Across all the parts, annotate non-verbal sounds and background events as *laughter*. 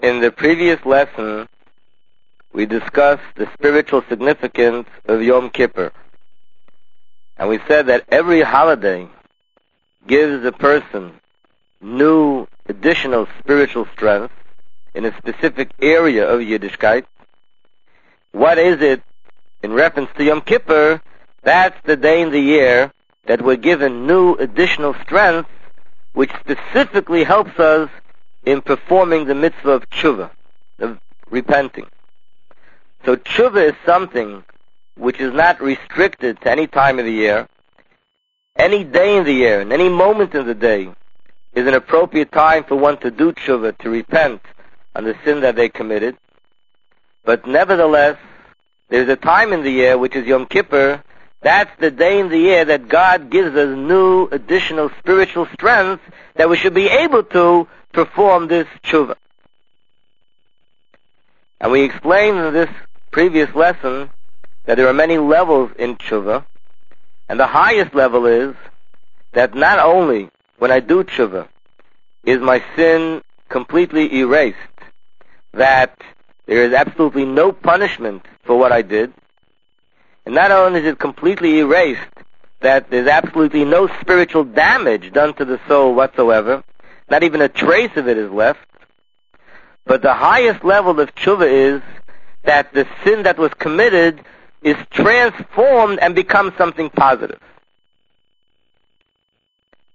In the previous lesson, we discussed the spiritual significance of Yom Kippur. And we said that every holiday gives a person new additional spiritual strength in a specific area of Yiddishkeit. What is it in reference to Yom Kippur? That's the day in the year that we're given new additional strength which specifically helps us in performing the mitzvah of tshuva, of repenting. So tshuva is something which is not restricted to any time of the year. Any day in the year, and any moment in the day, is an appropriate time for one to do tshuva, to repent on the sin that they committed. But nevertheless, there's a time in the year, which is Yom Kippur, that's the day in the year that God gives us new additional spiritual strength that we should be able to perform this tshuva. And we explained in this previous lesson that there are many levels in tshuva, and the highest level is that not only when I do tshuva is my sin completely erased, that there is absolutely no punishment for what I did, and not only is it completely erased, that there's absolutely no spiritual damage done to the soul whatsoever, not even a trace of it is left. But the highest level of tshuva is that the sin that was committed is transformed and becomes something positive.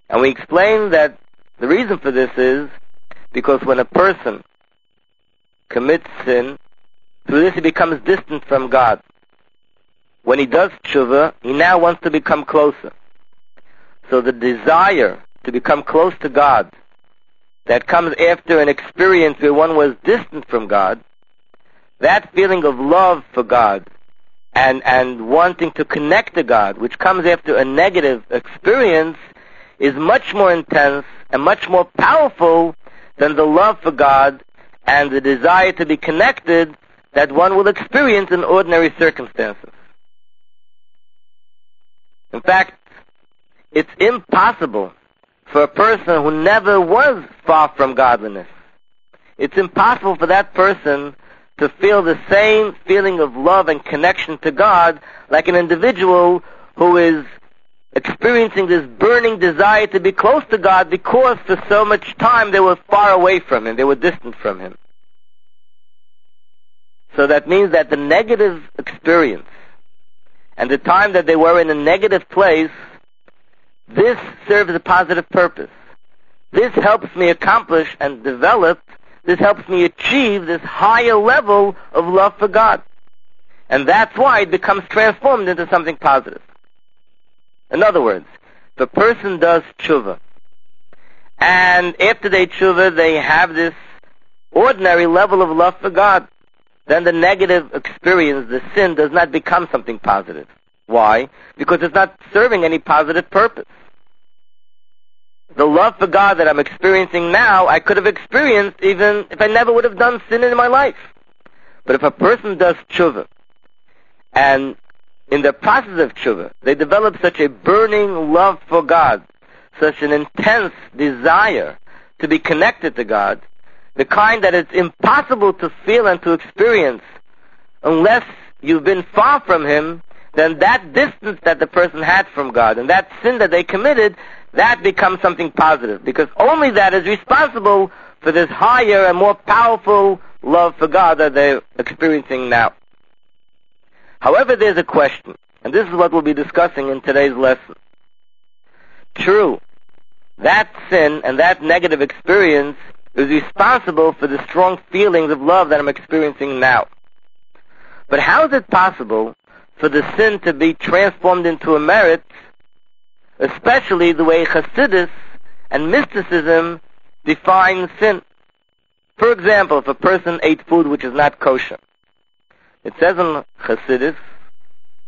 And we explain that the reason for this is because when a person commits sin, through this he becomes distant from God. When he does tshuva, he now wants to become closer. So the desire to become close to God that comes after an experience where one was distant from God, that feeling of love for God and, and wanting to connect to God, which comes after a negative experience, is much more intense and much more powerful than the love for God and the desire to be connected that one will experience in ordinary circumstances. In fact, it's impossible for a person who never was far from godliness. It's impossible for that person to feel the same feeling of love and connection to God like an individual who is experiencing this burning desire to be close to God because for so much time they were far away from Him, they were distant from Him. So that means that the negative experience and the time that they were in a negative place this serves a positive purpose. This helps me accomplish and develop, this helps me achieve this higher level of love for God. And that's why it becomes transformed into something positive. In other words, the person does tshuva, and after they tshuva, they have this ordinary level of love for God, then the negative experience, the sin, does not become something positive. Why? Because it's not serving any positive purpose. The love for God that I'm experiencing now, I could have experienced even if I never would have done sin in my life. But if a person does tshuva, and in the process of tshuva, they develop such a burning love for God, such an intense desire to be connected to God, the kind that it's impossible to feel and to experience unless you've been far from Him, then that distance that the person had from God and that sin that they committed, that becomes something positive because only that is responsible for this higher and more powerful love for God that they're experiencing now. However, there's a question, and this is what we'll be discussing in today's lesson. True, that sin and that negative experience is responsible for the strong feelings of love that I'm experiencing now. But how is it possible for the sin to be transformed into a merit, especially the way Hasidus and mysticism define sin. For example, if a person ate food which is not kosher, it says in Hasidus,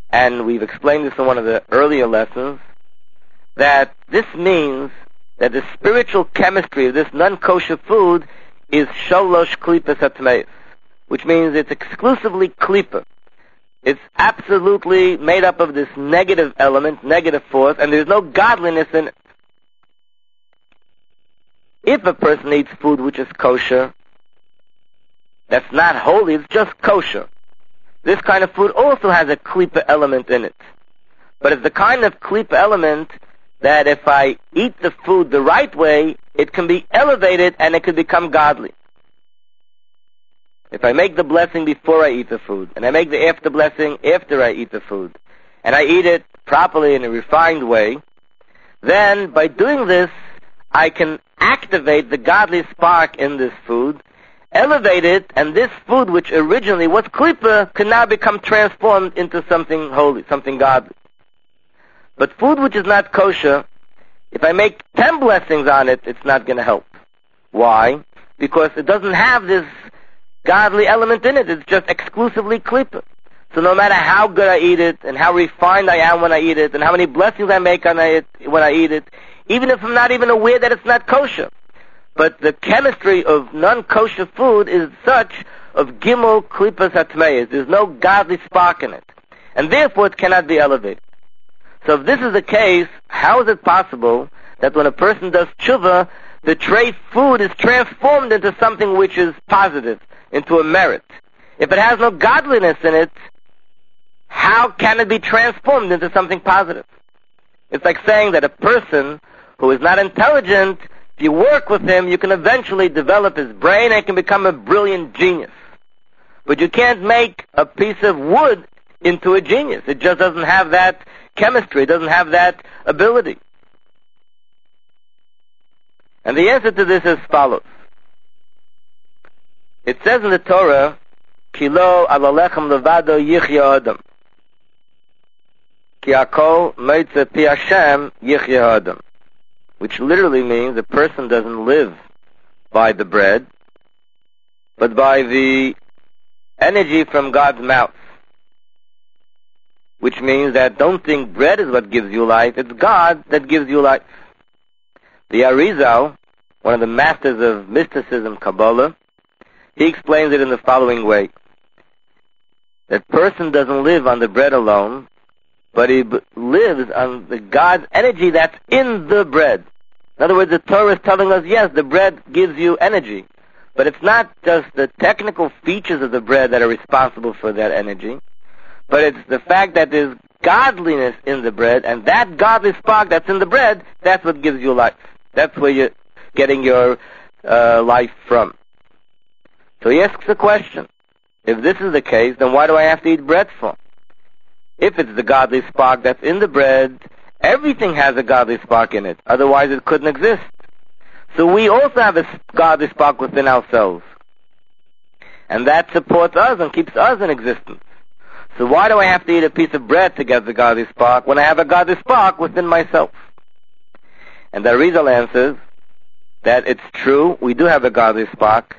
and we've explained this in one of the earlier lessons, that this means that the spiritual chemistry of this non-kosher food is sholosh klipas which means it's exclusively klipa. It's absolutely made up of this negative element, negative force, and there's no godliness in it. If a person eats food which is kosher, that's not holy, it's just kosher. This kind of food also has a klipa element in it. But it's the kind of klipa element that if I eat the food the right way, it can be elevated and it can become godly. If I make the blessing before I eat the food, and I make the after blessing after I eat the food, and I eat it properly in a refined way, then by doing this, I can activate the godly spark in this food, elevate it, and this food, which originally was klipa, can now become transformed into something holy, something godly. But food which is not kosher, if I make ten blessings on it, it's not going to help. Why? Because it doesn't have this godly element in it. It's just exclusively klipa. So no matter how good I eat it, and how refined I am when I eat it, and how many blessings I make on it when I eat it, even if I'm not even aware that it's not kosher, but the chemistry of non-kosher food is such of gimel klipas hatmeyas. There's no godly spark in it, and therefore it cannot be elevated. So if this is the case, how is it possible that when a person does tshuva, the treif food is transformed into something which is positive, into a merit? If it has no godliness in it, how can it be transformed into something positive? It's like saying that a person who is not intelligent, if you work with him, you can eventually develop his brain and can become a brilliant genius. But you can't make a piece of wood into a genius. It just doesn't have that chemistry, it doesn't have that ability. And the answer to this is as follows. It says in the Torah, Kilo alalechem levado yichya adam. Ki akol meitze pi Hashem yichya adam which literally means a person doesn't live by the bread, but by the energy from God's mouth. Which means that don't think bread is what gives you life, it's God that gives you life. The Arizal, one of the masters of mysticism, Kabbalah, he explains it in the following way. That person doesn't live on the bread alone, but he b- lives on the God's energy that's in the bread. In other words, the Torah is telling us, yes, the bread gives you energy, but it's not just the technical features of the bread that are responsible for that energy, but it's the fact that there's godliness in the bread, and that godly spark that's in the bread, that's what gives you life. That's where you're getting your uh, life from. So he asks the question, if this is the case, then why do I have to eat bread for? If it's the godly spark that's in the bread, everything has a godly spark in it. Otherwise it couldn't exist. So we also have a godly spark within ourselves. And that supports us and keeps us in existence. So why do I have to eat a piece of bread to get the godly spark when I have a godly spark within myself? And the Arizal answers that it's true, we do have a godly spark,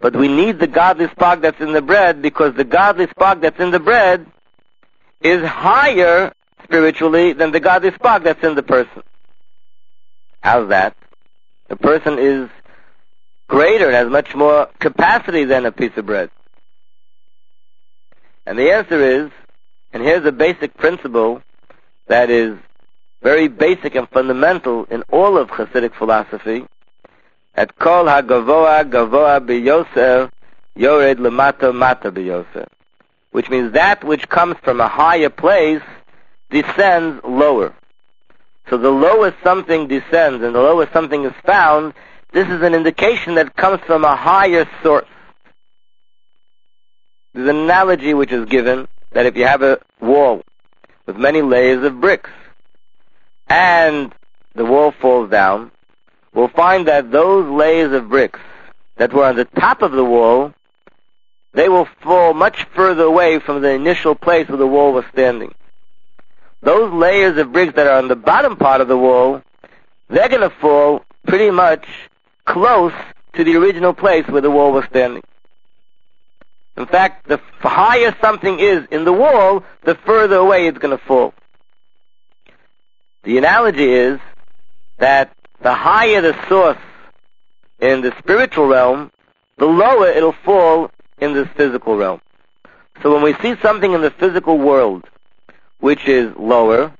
but we need the godly spark that's in the bread because the godly spark that's in the bread is higher spiritually than the godly spark that's in the person. How's that? The person is greater and has much more capacity than a piece of bread. And the answer is, and here's a basic principle that is very basic and fundamental in all of Hasidic philosophy, at kol ha-gavoa gavoa biyoser yored lemata mata biyoser which means that which comes from a higher place descends lower. So the lower something descends and the lower something is found, this is an indication that comes from a higher source. There's an analogy which is given that if you have a wall with many layers of bricks and the wall falls down, we'll find that those layers of bricks that were on the top of the wall they will fall much further away from the initial place where the wall was standing. Those layers of bricks that are on the bottom part of the wall, they're going to fall pretty much close to the original place where the wall was standing. In fact, the higher something is in the wall, the further away it's going to fall. The analogy is that the higher the source in the spiritual realm, the lower it'll fall in this physical realm. So when we see something in the physical world which is lower,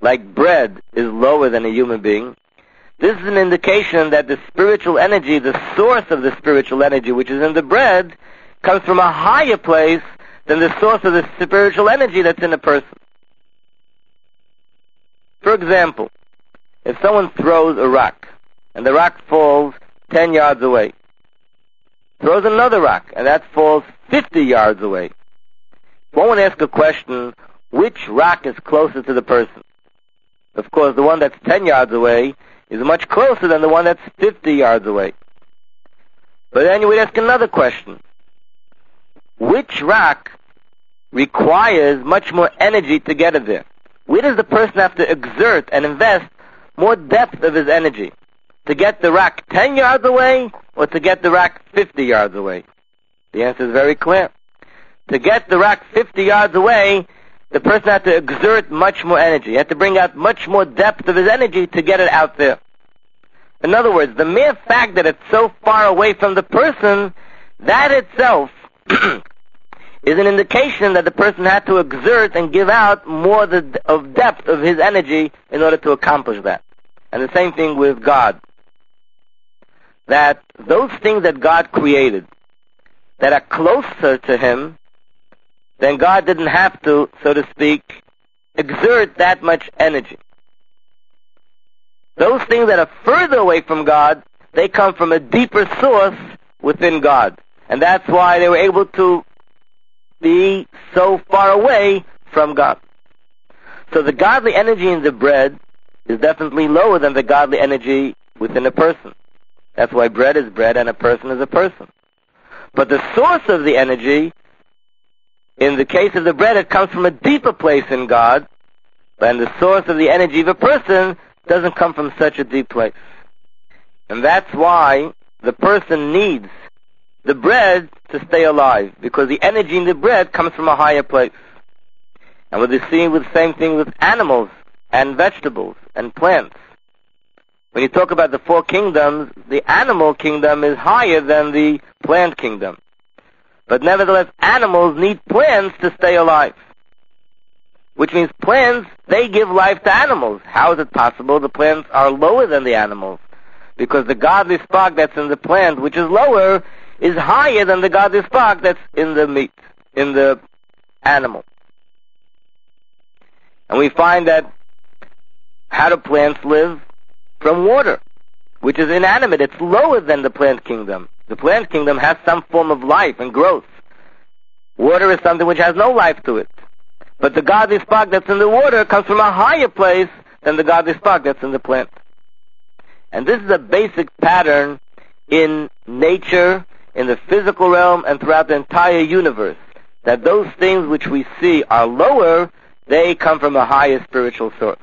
like bread is lower than a human being, this is an indication that the spiritual energy, the source of the spiritual energy which is in the bread, comes from a higher place than the source of the spiritual energy that's in a person. For example, if someone throws a rock and the rock falls 10 yards away, throws another rock and that falls 50 yards away, one would ask a question, which rock is closer to the person? Of course, the one that's 10 yards away is much closer than the one that's 50 yards away. But then you would ask another question. Which rock requires much more energy to get it there? Where does the person have to exert and invest more depth of his energy? To get the rock 10 yards away or to get the rock 50 yards away? The answer is very clear. To get the rock 50 yards away, the person had to exert much more energy. He had to bring out much more depth of his energy to get it out there. In other words, the mere fact that it's so far away from the person, that itself *clears throat* is an indication that the person had to exert and give out more of depth of his energy in order to accomplish that. And the same thing with God. That those things that God created that are closer to Him then God didn't have to, so to speak, exert that much energy. Those things that are further away from God, they come from a deeper source within God. And that's why they were able to be so far away from God. So the godly energy in the bread is definitely lower than the godly energy within a person. That's why bread is bread and a person is a person. But the source of the energy in the case of the bread, it comes from a deeper place in God, and the source of the energy of a person doesn't come from such a deep place. And that's why the person needs the bread to stay alive, because the energy in the bread comes from a higher place. And we're seeing the same thing with animals and vegetables and plants. When you talk about the four kingdoms, the animal kingdom is higher than the plant kingdom. But nevertheless, animals need plants to stay alive. Which means plants, they give life to animals. How is it possible the plants are lower than the animals? Because the godly spark that's in the plant, which is lower, is higher than the godly spark that's in the meat, in the animal. And we find that how do plants live? From water, which is inanimate. It's lower than the plant kingdom. The plant kingdom has some form of life and growth. Water is something which has no life to it. But the godly spark that's in the water comes from a higher place than the godly spark that's in the plant. And this is a basic pattern in nature, in the physical realm, and throughout the entire universe. That those things which we see are lower, they come from a higher spiritual source.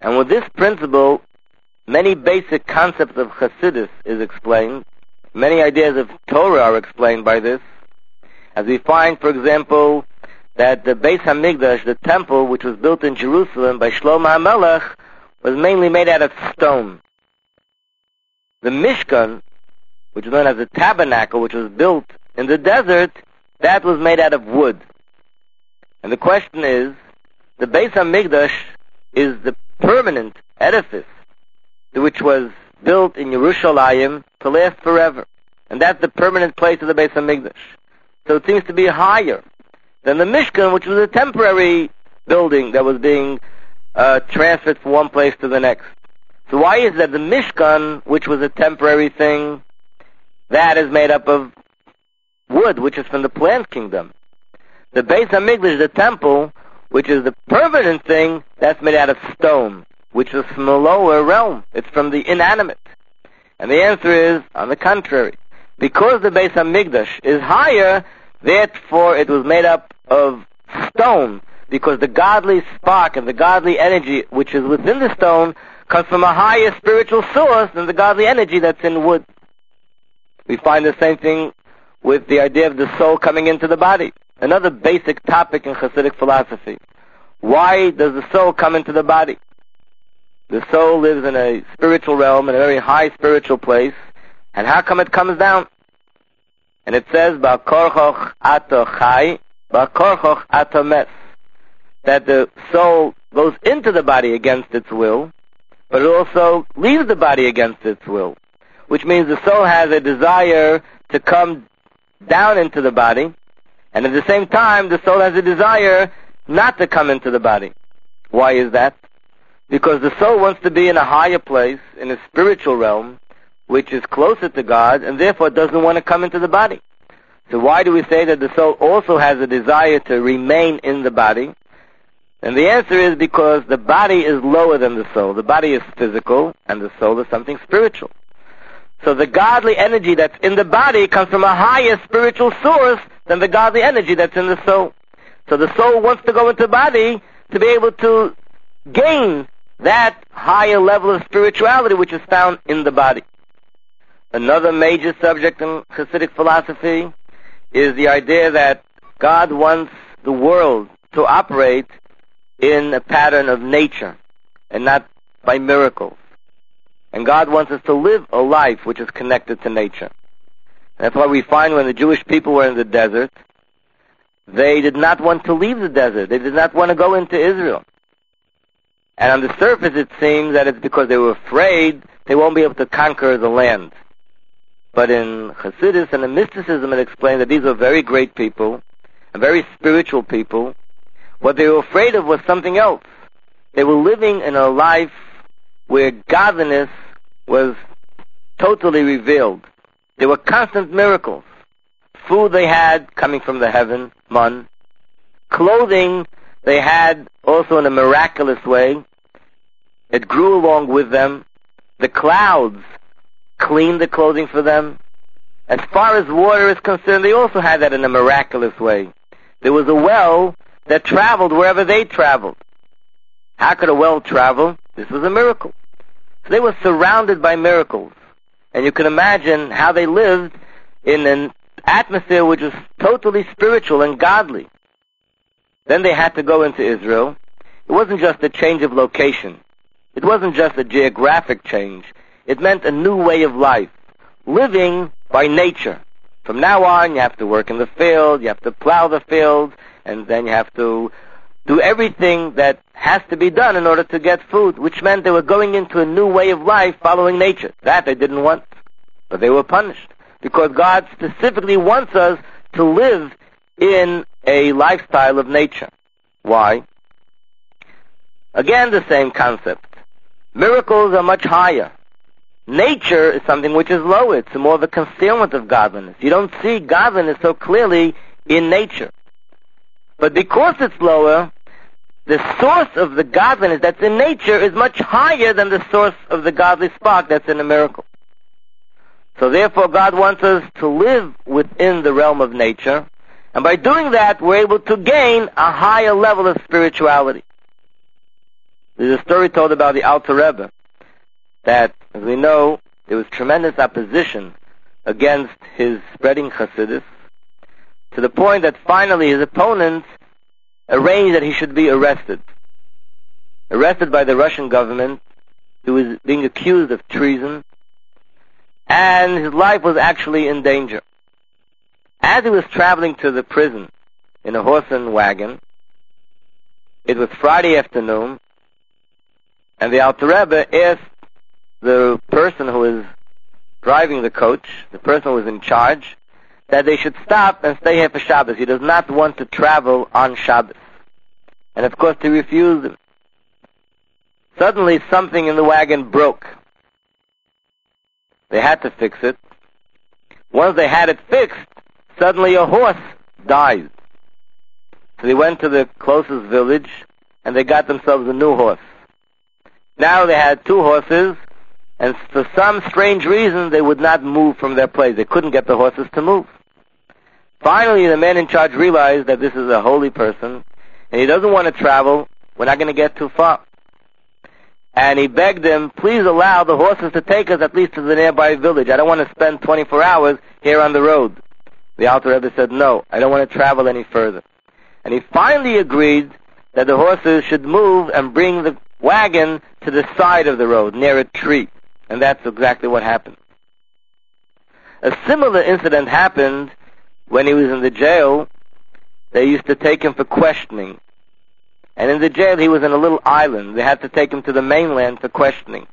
And with this principle, many basic concepts of Chassidus is explained, Many ideas of Torah are explained by this. As we find, for example, that the Beis Hamikdash, the temple which was built in Jerusalem by Shlomo HaMelech, was mainly made out of stone. The Mishkan, which is known as the tabernacle, which was built in the desert, that was made out of wood. And the question is, the Beis Hamikdash is the permanent edifice which was built in Yerushalayim to last forever. And that's the permanent place of the Beis Hamikdash. So it seems to be higher than the Mishkan, which was a temporary building that was being uh, transferred from one place to the next. So why is that the Mishkan, which was a temporary thing, that is made up of wood, which is from the plant kingdom? The Beis Hamikdash, the temple, which is the permanent thing, that's made out of stone which is from the lower realm. It's from the inanimate. And the answer is, on the contrary. Because the Beis Hamikdash is higher, therefore it was made up of stone, because the godly spark and the godly energy which is within the stone comes from a higher spiritual source than the godly energy that's in wood. We find the same thing with the idea of the soul coming into the body. Another basic topic in Hasidic philosophy. Why does the soul come into the body? The soul lives in a spiritual realm, in a very high spiritual place. And how come it comes down? And it says, Ba'korchoch ato chai, Ba'korchoch ato mes. That the soul goes into the body against its will, but it also leaves the body against its will. Which means the soul has a desire to come down into the body, and at the same time, the soul has a desire not to come into the body. Why is that? Because the soul wants to be in a higher place, in a spiritual realm, which is closer to God, and therefore doesn't want to come into the body. So why do we say that the soul also has a desire to remain in the body? And the answer is because the body is lower than the soul. The body is physical, and the soul is something spiritual. So the godly energy that's in the body comes from a higher spiritual source than the godly energy that's in the soul. So the soul wants to go into the body to be able to gain that higher level of spirituality which is found in the body. Another major subject in Hasidic philosophy is the idea that God wants the world to operate in a pattern of nature and not by miracles. And God wants us to live a life which is connected to nature. That's why we find when the Jewish people were in the desert, they did not want to leave the desert. They did not want to go into Israel. And on the surface it seems that it's because they were afraid they won't be able to conquer the land. But in Hasidus and in mysticism it explains that these are very great people, and very spiritual people. What they were afraid of was something else. They were living in a life where godliness was totally revealed. There were constant miracles. Food they had coming from the heaven, man. Clothing they had also in a miraculous way. It grew along with them. The clouds cleaned the clothing for them. As far as water is concerned, they also had that in a miraculous way. There was a well that traveled wherever they traveled. How could a well travel? This was a miracle. So they were surrounded by miracles. And you can imagine how they lived in an atmosphere which was totally spiritual and godly. Then they had to go into Israel. It wasn't just a change of location. It wasn't just a geographic change. It meant a new way of life. Living by nature. From now on, you have to work in the field, you have to plow the field, and then you have to do everything that has to be done in order to get food, which meant they were going into a new way of life following nature. That they didn't want. But they were punished. Because God specifically wants us to live in a lifestyle of nature. Why? Again, the same concept. Miracles are much higher. Nature is something which is lower. It's more of a concealment of godliness. You don't see godliness so clearly in nature. But because it's lower, the source of the godliness that's in nature is much higher than the source of the godly spark that's in a miracle. So therefore God wants us to live within the realm of nature, and by doing that we're able to gain a higher level of spirituality. There's a story told about the Alter Rebbe, that, as we know, there was tremendous opposition against his spreading Hasidus, to the point that finally his opponents arranged that he should be arrested. Arrested by the Russian government, he was being accused of treason, and his life was actually in danger. As he was traveling to the prison in a horse and wagon, it was Friday afternoon, and the Alter Rebbe asked the person who was driving the coach, the person who was in charge, that they should stop and stay here for Shabbos. He does not want to travel on Shabbos. And of course, he refused. Suddenly, something in the wagon broke. They had to fix it. Once they had it fixed, suddenly a horse died. So they went to the closest village and they got themselves a new horse. Now they had two horses, and for some strange reason they would not move from their place. They couldn't get the horses to move. Finally, the man in charge realized that this is a holy person, and he doesn't want to travel. We're not going to get too far. And he begged him, please allow the horses to take us at least to the nearby village. I don't want to spend 24 hours here on the road. The Alter Rebbe said, no, I don't want to travel any further. And he finally agreed that the horses should move and bring the wagon to the side of the road, near a tree. And that's exactly what happened. A similar incident happened when he was in the jail, they used to take him for questioning. And in the jail, he was in a little island. They had to take him to the mainland for questioning.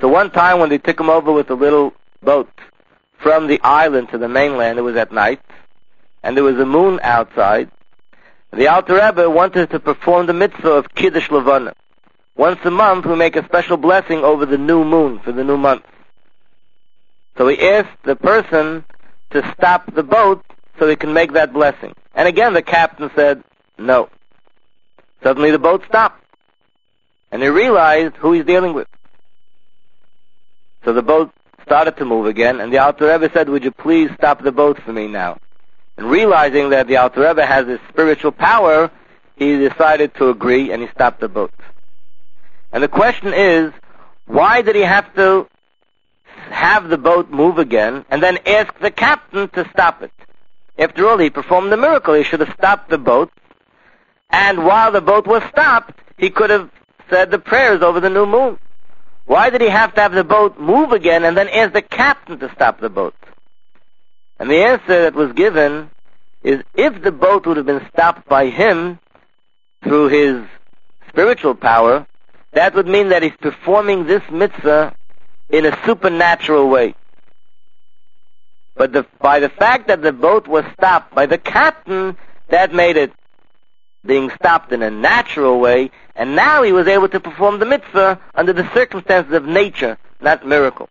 So one time when they took him over with a little boat from the island to the mainland. It was at night, and there was a moon outside. The Alter Rebbe wanted to perform the mitzvah of Kiddush Levana. Once a month, we make a special blessing over the new moon for the new month. So he asked the person to stop the boat so they can make that blessing. And again, the captain said, no. Suddenly the boat stopped. And he realized who he's dealing with. So the boat started to move again, and the Alter Rebbe said, would you please stop the boat for me now? And realizing that the Alter Rebbe has this spiritual power, he decided to agree, and he stopped the boat. And the question is, why did he have to have the boat move again, and then ask the captain to stop it? After all, he performed the miracle. He should have stopped the boat, and while the boat was stopped, he could have said the prayers over the new moon. Why did he have to have the boat move again and then ask the captain to stop the boat? And the answer that was given is if the boat would have been stopped by him through his spiritual power, that would mean that he's performing this mitzvah in a supernatural way. But the, by the fact that the boat was stopped by the captain, that made it being stopped in a natural way, and now he was able to perform the mitzvah under the circumstances of nature, not miracle.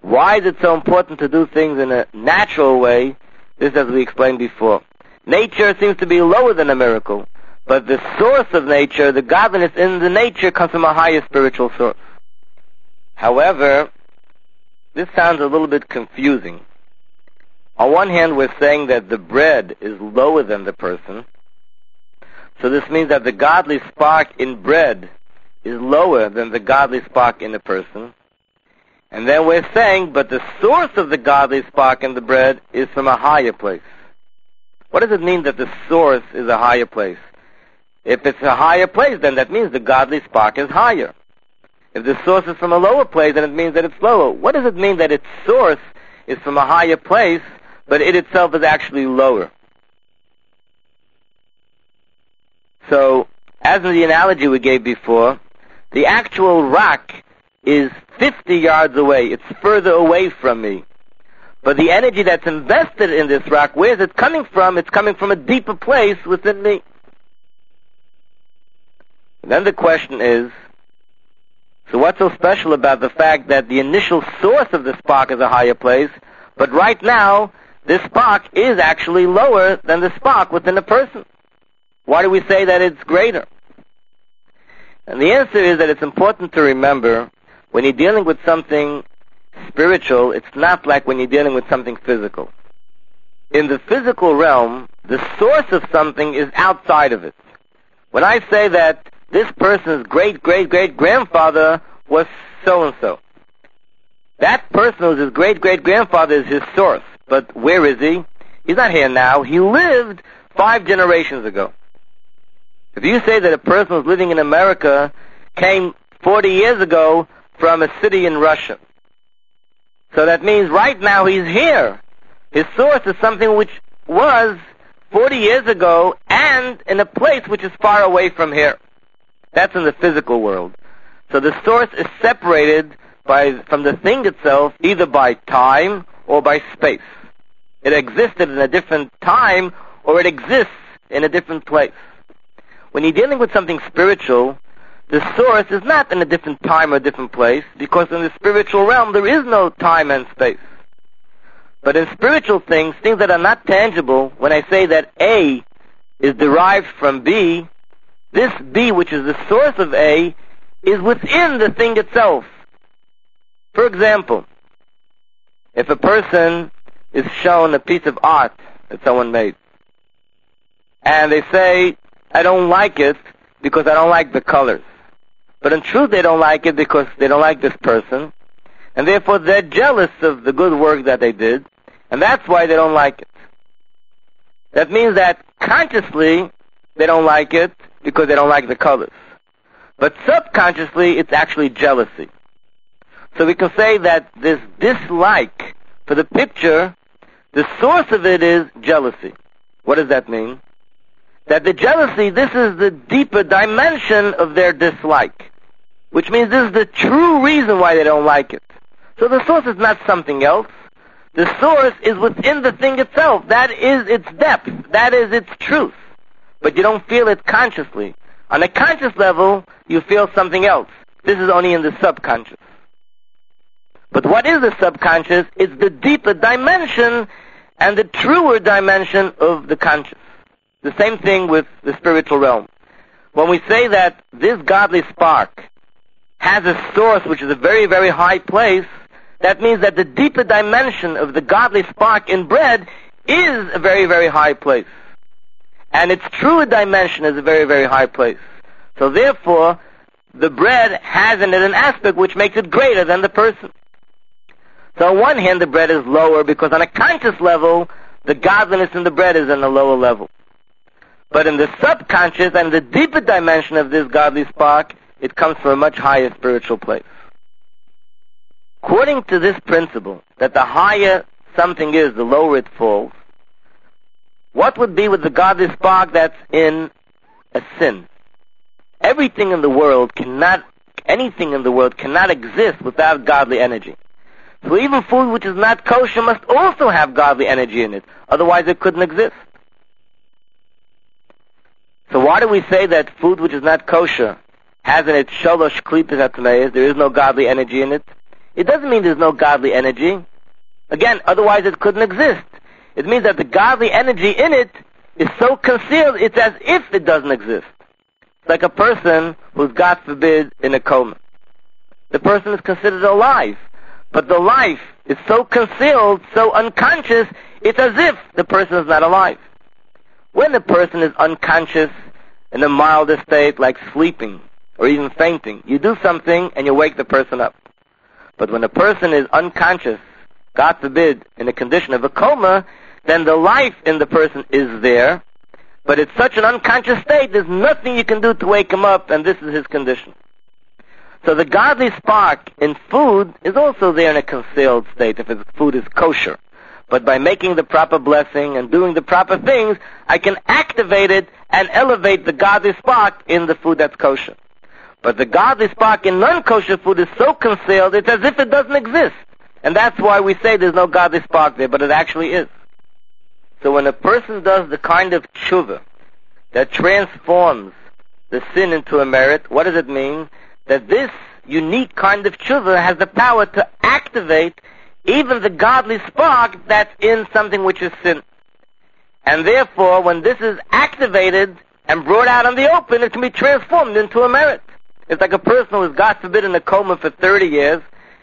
Why is it so important to do things in a natural way? This as we explained before. Nature seems to be lower than a miracle, but the source of nature, the godliness in the nature, comes from a higher spiritual source. However, this sounds a little bit confusing. On one hand, we're saying that the bread is lower than the person, so this means that the godly spark in bread is lower than the godly spark in a person. And then we're saying, but the source of the godly spark in the bread is from a higher place. What does it mean that the source is a higher place? If it's a higher place, then that means the godly spark is higher. If the source is from a lower place, then it means that it's lower. What does it mean that its source is from a higher place, but it itself is actually lower? So, as in the analogy we gave before, the actual rock is 50 yards away. It's further away from me. But the energy that's invested in this rock, where is it coming from? It's coming from a deeper place within me. And then the question is, so what's so special about the fact that the initial source of the spark is a higher place, but right now, this spark is actually lower than the spark within a person? Why do we say that it's greater? And the answer is that it's important to remember when you're dealing with something spiritual, it's not like when you're dealing with something physical. In the physical realm, the source of something is outside of it. When I say that this person's great great great grandfather was so and so, that person who's his great great grandfather is his source. But where is he? He's not here now. He lived five generations ago. If you say that a person who's living in America came 40 years ago from a city in Russia, so that means right now he's here. His source is something which was 40 years ago and in a place which is far away from here. That's in the physical world. So the source is separated by, from the thing itself either by time or by space. It existed in a different time or it exists in a different place. When you're dealing with something spiritual, the source is not in a different time or a different place, because in the spiritual realm there is no time and space. But in spiritual things, things that are not tangible, when I say that A is derived from B, this B, which is the source of A, is within the thing itself. For example, if a person is shown a piece of art that someone made, and they say, I don't like it because I don't like the colors. But in truth, they don't like it because they don't like this person, and therefore they're jealous of the good work that they did, and that's why they don't like it. That means that consciously they don't like it because they don't like the colors. But subconsciously, it's actually jealousy. So we can say that this dislike for the picture, the source of it is jealousy. What does that mean? that the jealousy, this is the deeper dimension of their dislike. Which means this is the true reason why they don't like it. So the source is not something else. The source is within the thing itself. That is its depth. That is its truth. But you don't feel it consciously. On a conscious level, you feel something else. This is only in the subconscious. But what is the subconscious? It's the deeper dimension and the truer dimension of the conscious. The same thing with the spiritual realm. When we say that this godly spark has a source which is a very, very high place, that means that the deeper dimension of the godly spark in bread is a very, very high place. And its truer dimension is a very, very high place. So therefore, the bread has in it an aspect which makes it greater than the person. So on one hand, the bread is lower because on a conscious level, the godliness in the bread is in a lower level. But in the subconscious and the deeper dimension of this godly spark, it comes from a much higher spiritual place. According to this principle, that the higher something is, the lower it falls, what would be with the godly spark that's in a sin? Everything in the world cannot, anything in the world cannot exist without godly energy. So even food which is not kosher must also have godly energy in it. Otherwise it couldn't exist. So why do we say that food which is not kosher has in it sholosh klipas atmeis, there is no godly energy in it? It doesn't mean there's no godly energy. Again, otherwise it couldn't exist. It means that the godly energy in it is so concealed, it's as if it doesn't exist. Like a person who's, God forbid, in a coma. The person is considered alive. But the life is so concealed, so unconscious, it's as if the person is not alive. When the person is unconscious, in a milder state, like sleeping, or even fainting, you do something and you wake the person up. But when a person is unconscious, God forbid, in a condition of a coma, then the life in the person is there, but it's such an unconscious state, there's nothing you can do to wake him up, and this is his condition. So the godly spark in food is also there in a concealed state if his food is kosher. But by making the proper blessing and doing the proper things, I can activate it and elevate the godly spark in the food that's kosher. But the godly spark in non-kosher food is so concealed, it's as if it doesn't exist. And that's why we say there's no godly spark there, but it actually is. So when a person does the kind of tshuva that transforms the sin into a merit, what does it mean? that this unique kind of tshuva has the power to activate even the godly spark that's in something which is sin. And therefore, when this is activated and brought out in the open, it can be transformed into a merit. It's like a person who was, God forbid, in a coma for 30 years,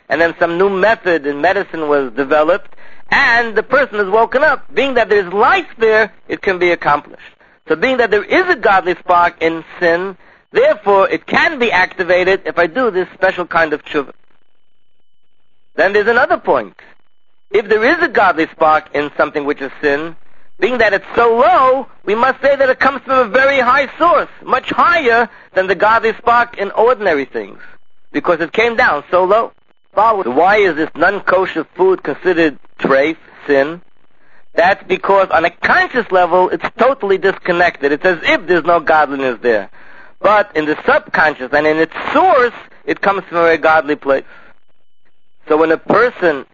and then some new method in medicine was developed, and the person is woken up. Being that there's life there, it can be accomplished. So being that there is a godly spark in sin, Therefore, it can be activated if I do this special kind of tshuva. Then there's another point. If there is a godly spark in something which is sin, being that it's so low, we must say that it comes from a very high source, much higher than the godly spark in ordinary things, because it came down so low. Why is this non-kosher food considered treif, sin? That's because on a conscious level, it's totally disconnected. It's as if there's no godliness there. But in the subconscious and in its source, it comes from a godly place. So when a person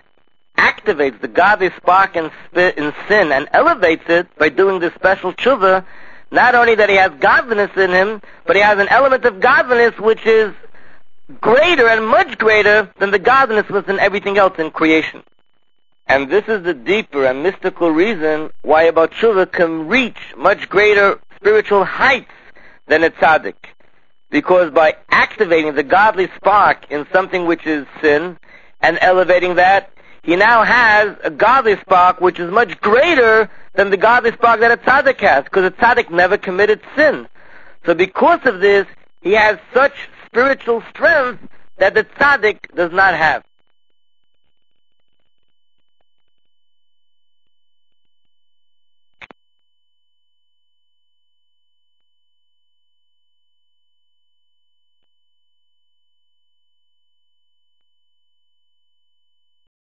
activates the godly spark in, in sin and elevates it by doing this special tshuva, not only that he has godliness in him, but he has an element of godliness which is greater and much greater than the godliness within everything else in creation. And this is the deeper and mystical reason why a baal tshuva can reach much greater spiritual heights than a tzaddik. Because by activating the godly spark in something which is sin and elevating that, he now has a godly spark which is much greater than the godly spark that a tzaddik has, because a tzaddik never committed sin. So because of this, he has such spiritual strength that the tzaddik does not have.